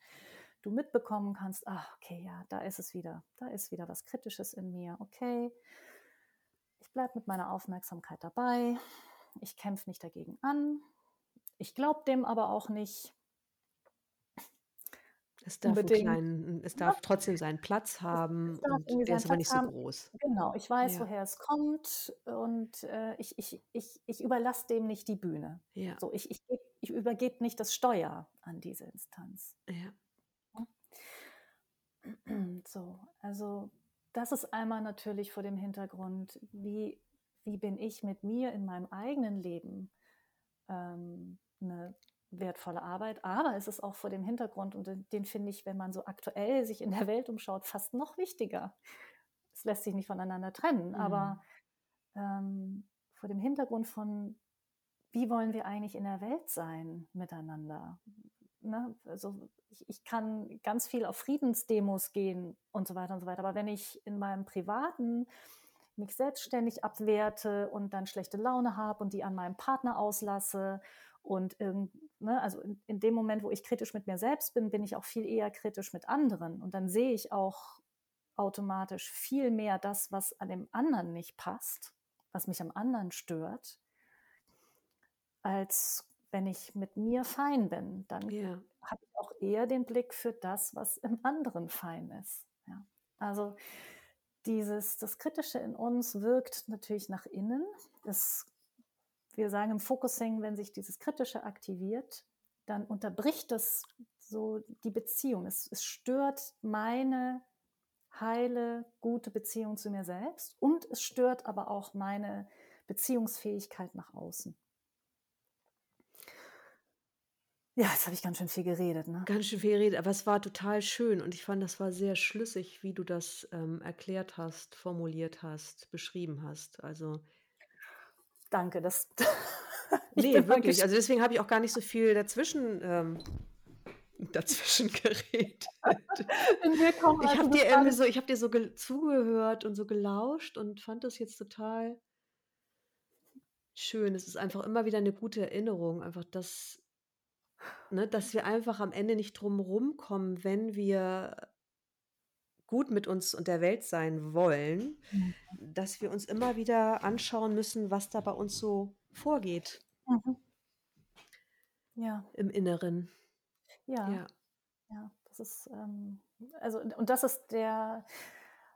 du mitbekommen kannst, ach, okay, ja, da ist es wieder, da ist wieder was Kritisches in mir, okay, ich bleibe mit meiner Aufmerksamkeit dabei, ich kämpfe nicht dagegen an, ich glaube dem aber auch nicht es darf unbedingt. kleinen, es Ja, darf trotzdem seinen Platz haben der ist aber nicht so groß. Genau, ich weiß, Ja, woher es kommt und äh, ich, ich, ich, ich überlasse dem nicht die Bühne. ja, So, ich, ich, ich übergebe nicht das Steuer an diese Instanz. ja. So, also das ist einmal natürlich vor dem Hintergrund, wie, wie bin ich mit mir in meinem eigenen Leben ähm, eine wertvolle Arbeit, aber es ist auch vor dem Hintergrund, und den, den finde ich, wenn man so aktuell sich in der Welt umschaut, fast noch wichtiger. Es lässt sich nicht voneinander trennen, Mhm. aber ähm, vor dem Hintergrund von, wie wollen wir eigentlich in der Welt sein miteinander? Ne? Also ich, ich kann ganz viel auf Friedensdemos gehen und so weiter und so weiter, aber wenn ich in meinem privaten mich selbstständig abwerte und dann schlechte Laune habe und die an meinem Partner auslasse und ne, also in, in dem Moment, wo ich kritisch mit mir selbst bin, bin ich auch viel eher kritisch mit anderen und dann sehe ich auch automatisch viel mehr das, was an dem anderen nicht passt, was mich am anderen stört, als wenn ich mit mir fein bin. Dann Ja, habe ich auch eher den Blick für das, was im anderen fein ist. Ja. Also dieses, das Kritische in uns wirkt natürlich nach innen. Das, wir sagen im Focusing, wenn sich dieses Kritische aktiviert, dann unterbricht das so die Beziehung. Es, es stört meine heile, gute Beziehung zu mir selbst und es stört aber auch meine Beziehungsfähigkeit nach außen. Ja, jetzt habe ich ganz schön viel geredet, ne? ganz schön viel geredet, aber es war total schön und ich fand, das war sehr schlüssig, wie du das ähm, erklärt hast, formuliert hast, beschrieben hast. Also, Danke, das. [LAUGHS] nee, wirklich. Also deswegen habe ich auch gar nicht so viel dazwischen, ähm, [LAUGHS] dazwischen geredet. Ich also habe dir irgendwie so, ich habe dir so ge- zugehört und so gelauscht und fand das jetzt total schön. Es ist einfach immer wieder eine gute Erinnerung, einfach das, ne, dass wir einfach am Ende nicht drum rumkommen, wenn wir gut mit uns und der Welt sein wollen, Mhm. dass wir uns immer wieder anschauen müssen, was da bei uns so vorgeht Mhm. Ja, im Inneren. ja, Ja, ja. Das ist, ähm, also, und das ist der,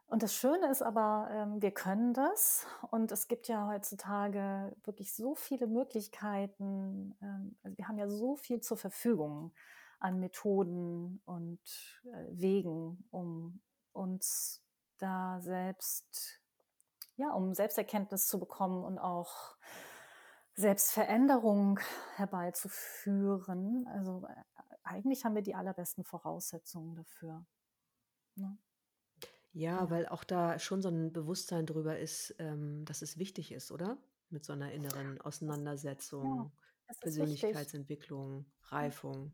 und das Schöne ist aber, ähm, wir können das. Und es gibt ja heutzutage wirklich so viele Möglichkeiten. Ähm, also wir haben ja so viel zur Verfügung an Methoden und äh, Wegen, um uns da selbst, ja, um Selbsterkenntnis zu bekommen und auch Selbstveränderung herbeizuführen. Also äh, eigentlich haben wir die allerbesten Voraussetzungen dafür. Ne? Ja, Ja. weil auch da schon so ein Bewusstsein drüber ist, ähm, dass es wichtig ist, oder? Mit so einer inneren ja, Auseinandersetzung, wichtig. Persönlichkeitsentwicklung, Ja, Reifung.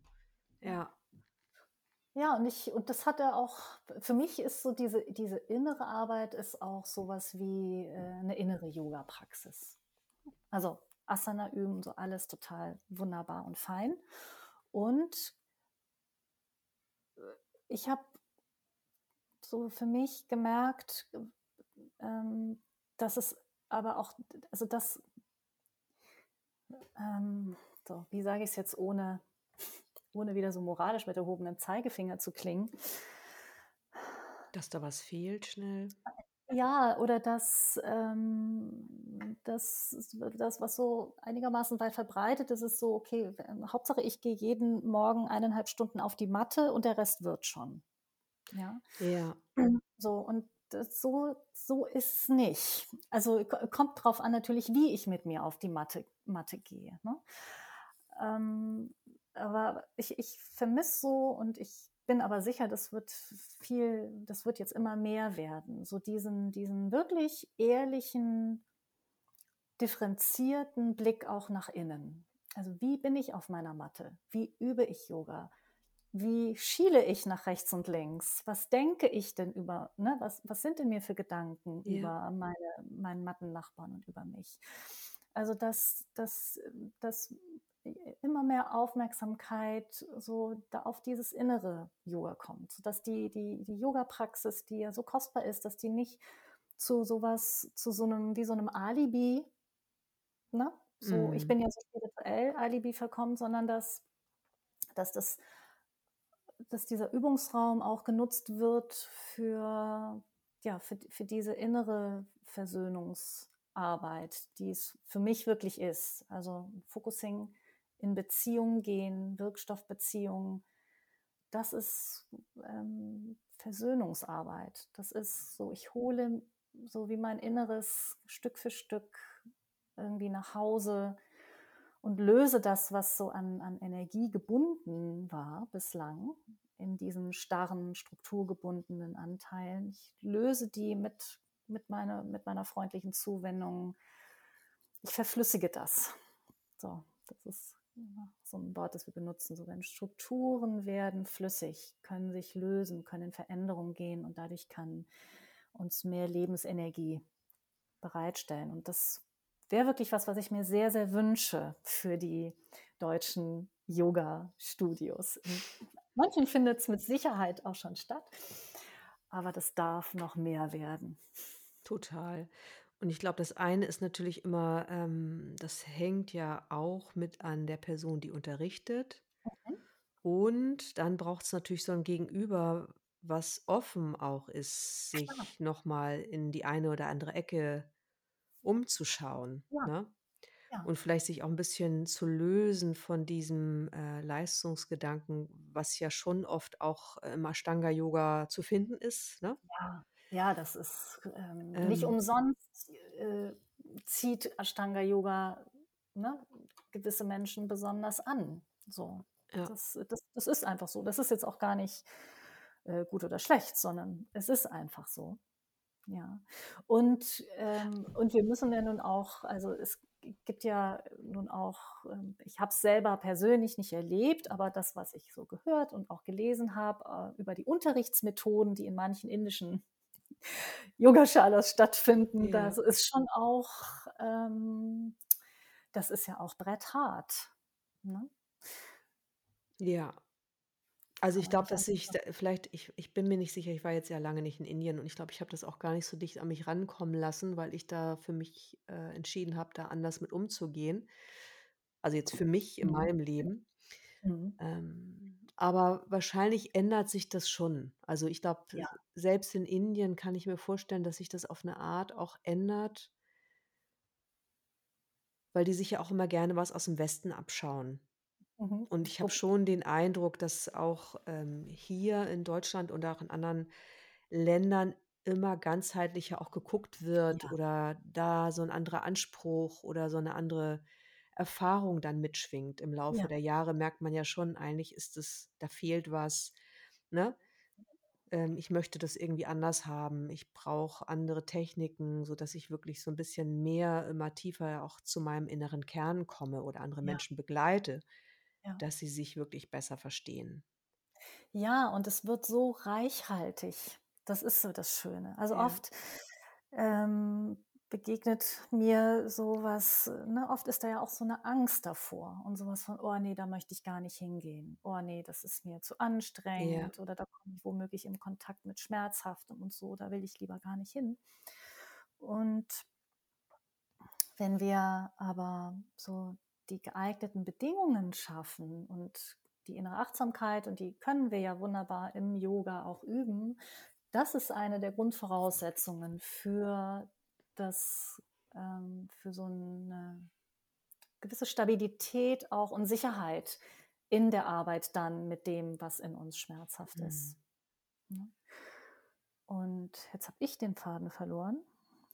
ja. Ja. Und ich, und das hat er auch, für mich ist so diese, diese innere Arbeit ist auch sowas wie äh, eine innere Yoga-Praxis. Also Asana üben, so alles total wunderbar und fein. Und ich habe so für mich gemerkt, ähm, dass es aber auch, also das, ähm, so, wie sage ich es jetzt, ohne, ohne wieder so moralisch mit erhobenem Zeigefinger zu klingen, Dass da was fehlt schnell. Ja, oder dass ähm, das, das, was so einigermaßen weit verbreitet ist, ist so, okay, Hauptsache ich gehe jeden Morgen eineinhalb Stunden auf die Matte und der Rest wird schon. Ja, Ja. so und so, so ist es nicht. Also kommt drauf an natürlich, wie ich mit mir auf die Matte, Matte gehe. Ne? Ähm, aber ich, ich vermisse so und ich bin aber sicher, das wird viel, das wird jetzt immer mehr werden. So diesen, diesen wirklich ehrlichen, differenzierten Blick auch nach innen. Also wie bin ich auf meiner Matte? Wie übe ich Yoga? Wie schiele ich nach rechts und links? Was denke ich denn über, ne? was, was sind denn mir für Gedanken Ja. über meine, meinen Mattennachbarn und über mich? Also dass, dass, dass immer mehr Aufmerksamkeit so da auf dieses innere Yoga kommt, sodass die, die, die Yoga-Praxis, die ja so kostbar ist, dass die nicht zu sowas, zu so einem, wie so einem Alibi, ne? So, ich Mhm. bin ja so spirituell Alibi verkommen, sondern dass, dass das dass dieser Übungsraum auch genutzt wird für, ja, für, für diese innere Versöhnungsarbeit, die es für mich wirklich ist. Also Focusing in Beziehungen gehen, Wirkstoffbeziehungen, das ist ähm, Versöhnungsarbeit. Das ist so, ich hole so wie mein Inneres Stück für Stück irgendwie nach Hause und löse das, was so an, an Energie gebunden war bislang, in diesen starren, strukturgebundenen Anteilen. Ich löse die mit, mit, meine, mit meiner freundlichen Zuwendung. Ich verflüssige das. So, das ist so ein Wort, das wir benutzen. So, wenn Strukturen werden flüssig, können sich lösen, können in Veränderung gehen und dadurch kann uns mehr Lebensenergie bereitstellen. Und das wäre wirklich was, was ich mir sehr, sehr wünsche für die deutschen Yoga-Studios. Manchen findet es mit Sicherheit auch schon statt, aber das darf noch mehr werden. Total. Und ich glaube, das eine ist natürlich immer, ähm, das hängt ja auch mit an der Person, die unterrichtet. Mhm. Und dann braucht es natürlich so ein Gegenüber, was offen auch ist, Klar. sich nochmal in die eine oder andere Ecke umzuschauen, Ja. ne? Ja. Und vielleicht sich auch ein bisschen zu lösen von diesem, äh, Leistungsgedanken, was ja schon oft auch im Ashtanga-Yoga zu finden ist, ne? Ja, ja, das ist ähm, nicht Ähm umsonst äh, zieht Ashtanga Yoga ne, gewisse Menschen besonders an. So, Ja. das, das, das ist einfach so. Das ist jetzt auch gar nicht äh, gut oder schlecht, sondern es ist einfach so. Ja. Und, ähm, und wir müssen ja nun auch, also es gibt ja nun auch, ähm, ich habe es selber persönlich nicht erlebt, aber das, was ich so gehört und auch gelesen habe, äh, über die Unterrichtsmethoden, die in manchen indischen Yogaschalas stattfinden, Ja. das ist schon auch, ähm, das ist ja auch bretthart. Ne? Ja. Also, ich glaube, dass ich da vielleicht ich ich bin mir nicht sicher, ich war jetzt ja lange nicht in Indien und ich glaube, ich habe das auch gar nicht so dicht an mich rankommen lassen, weil ich da für mich, äh, entschieden habe, da anders mit umzugehen. Also, jetzt für mich in Mhm. meinem Leben. Mhm. Ähm, aber wahrscheinlich ändert sich das schon. Also, ich glaube, Ja. selbst in Indien kann ich mir vorstellen, dass sich das auf 'ne Art auch ändert weil die sich ja auch immer gerne was aus'm Westen abschauen. Mhm. Und ich habe schon den Eindruck, dass auch ähm, hier in Deutschland und auch in anderen Ländern immer ganzheitlicher auch geguckt wird Ja. oder da so ein anderer Anspruch oder so eine andere Erfahrung dann mitschwingt. Im Laufe Ja. der Jahre merkt man ja schon, eigentlich ist es, da fehlt was, ne? Ähm, ich möchte das irgendwie anders haben. Ich brauche andere Techniken, sodass ich wirklich so ein bisschen mehr, immer tiefer auch zu meinem inneren Kern komme oder andere Ja. Menschen begleite, Ja. dass sie sich wirklich besser verstehen. Ja, und es wird so reichhaltig. Das ist so das Schöne. Also Ja. oft ähm, begegnet mir sowas, ne, oft ist da ja auch so eine Angst davor und sowas von, oh nee, da möchte ich gar nicht hingehen. Oh nee, das ist mir zu Ja. anstrengend oder da komme ich womöglich in Kontakt mit Schmerzhaftem und so, da will ich lieber gar nicht hin. Und wenn wir aber so die geeigneten Bedingungen schaffen und die innere Achtsamkeit, und die können wir ja wunderbar im Yoga auch üben, das ist eine der Grundvoraussetzungen für das, ähm, für so eine gewisse Stabilität auch und Sicherheit in der Arbeit dann mit dem, was in uns schmerzhaft Mhm. ist. Ne? Und jetzt habe ich den Faden verloren.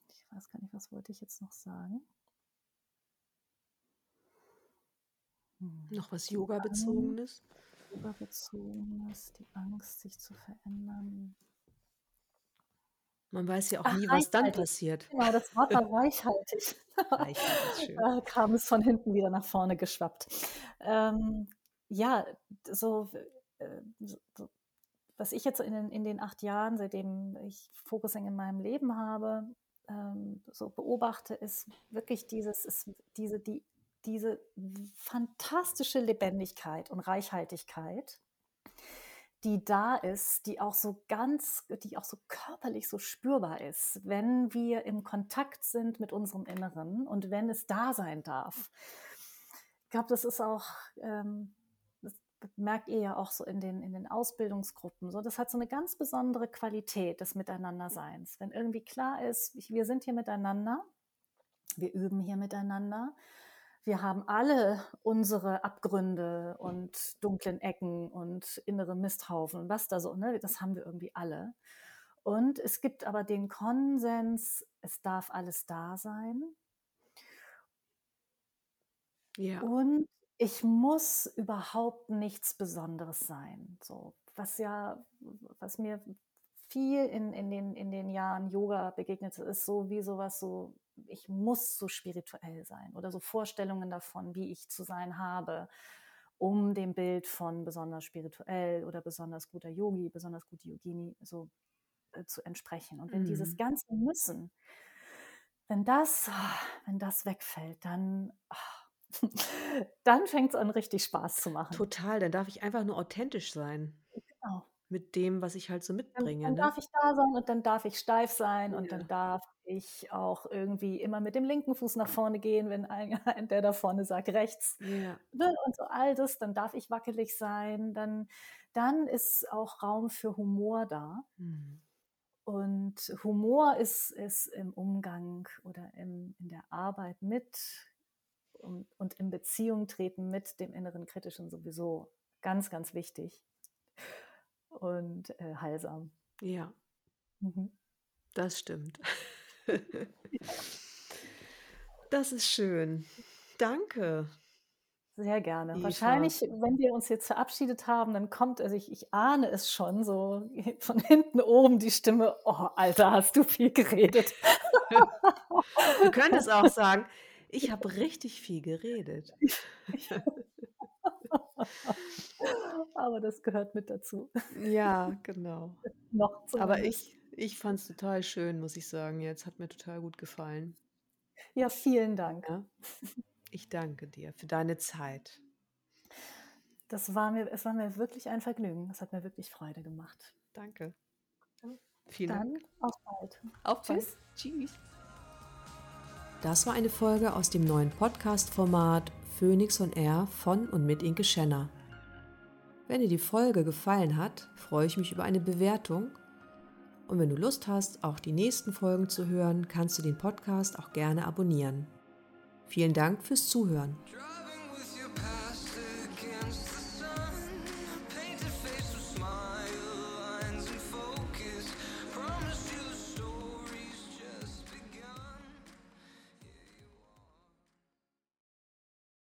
Ich weiß gar nicht, was wollte ich jetzt noch sagen? Hm. Noch was Yoga-bezogenes? Yoga-bezogenes, die Angst, sich zu verändern. Man weiß ja auch Ach, nie, was dann passiert. Genau, das Wort war [LAUGHS] reichhaltig. Reichhaltig [LAUGHS] schön. Da kam es von hinten wieder nach vorne geschwappt. Ähm, ja, so, äh, so, was ich jetzt in den, in den acht Jahren, seitdem ich Focusing in meinem Leben habe, ähm, so beobachte, ist wirklich dieses, ist diese, die, diese fantastische Lebendigkeit und Reichhaltigkeit, die da ist, die auch so ganz, die auch so körperlich so spürbar ist, wenn wir im Kontakt sind mit unserem Inneren und wenn es da sein darf. Ich glaube, das ist auch, ähm, das merkt ihr ja auch so in den, in den Ausbildungsgruppen. So, das hat so eine ganz besondere Qualität des Miteinanderseins. Wenn irgendwie klar ist, wir sind hier miteinander, wir üben hier miteinander, wir haben alle unsere Abgründe und dunklen Ecken und innere Misthaufen und was da so, ne? das haben wir irgendwie alle. Und es gibt aber den Konsens, es darf alles da sein. Ja. Und ich muss überhaupt nichts Besonderes sein. So, was ja, was mir viel in, in, den, in den Jahren Yoga begegnet ist, so wie sowas so, ich muss so spirituell sein oder so Vorstellungen davon, wie ich zu sein habe, um dem Bild von besonders spirituell oder besonders guter Yogi, besonders gute Yogini so äh, zu entsprechen. Und wenn dieses Mhm. ganze Müssen, wenn das, wenn das wegfällt, dann, [LAUGHS] dann fängt es an, richtig Spaß zu machen. Total, dann darf ich einfach nur authentisch sein Genau. mit dem, was ich halt so Dann, mitbringe, dann ne? darf ich da sein und dann darf ich steif sein und Ja. dann darf ich auch irgendwie immer mit dem linken Fuß nach vorne gehen, wenn [LAUGHS] ein, der da vorne sagt rechts. Ja. Ne? Und so all das, dann darf ich wackelig sein, dann, dann ist auch Raum für Humor da. Mhm. Und Humor ist, ist im Umgang oder im, in der Arbeit mit und, und in Beziehung treten mit dem inneren Kritischen sowieso ganz, ganz wichtig und äh, heilsam. Ja, Mhm. das stimmt. [LAUGHS] [LAUGHS] Das ist schön. Danke. Sehr gerne. Eva. Wahrscheinlich, wenn wir uns jetzt verabschiedet haben, dann kommt, also ich, ich ahne es schon, so [LAUGHS] von hinten oben die Stimme, oh, Alter, hast du viel geredet. [LAUGHS] Du könntest auch sagen, ich habe richtig viel geredet. Aber das gehört mit dazu. Ja, genau. Noch Aber ich, ich fand es total schön, muss ich sagen. Jetzt hat mir total gut gefallen. Ja, vielen Dank. Ja? Ich danke dir für deine Zeit. Das war mir, es war mir wirklich ein Vergnügen. Es hat mir wirklich Freude gemacht. Danke. Vielen Dann Dank. auf bald. Auf bald. Tschüss. Tschüss. Das war eine Folge aus dem neuen Podcast-Format Phoenix on Air von und mit Inke Schenner. Wenn dir die Folge gefallen hat, freue ich mich über eine Bewertung. Und wenn du Lust hast, auch die nächsten Folgen zu hören, kannst du den Podcast auch gerne abonnieren. Vielen Dank fürs Zuhören.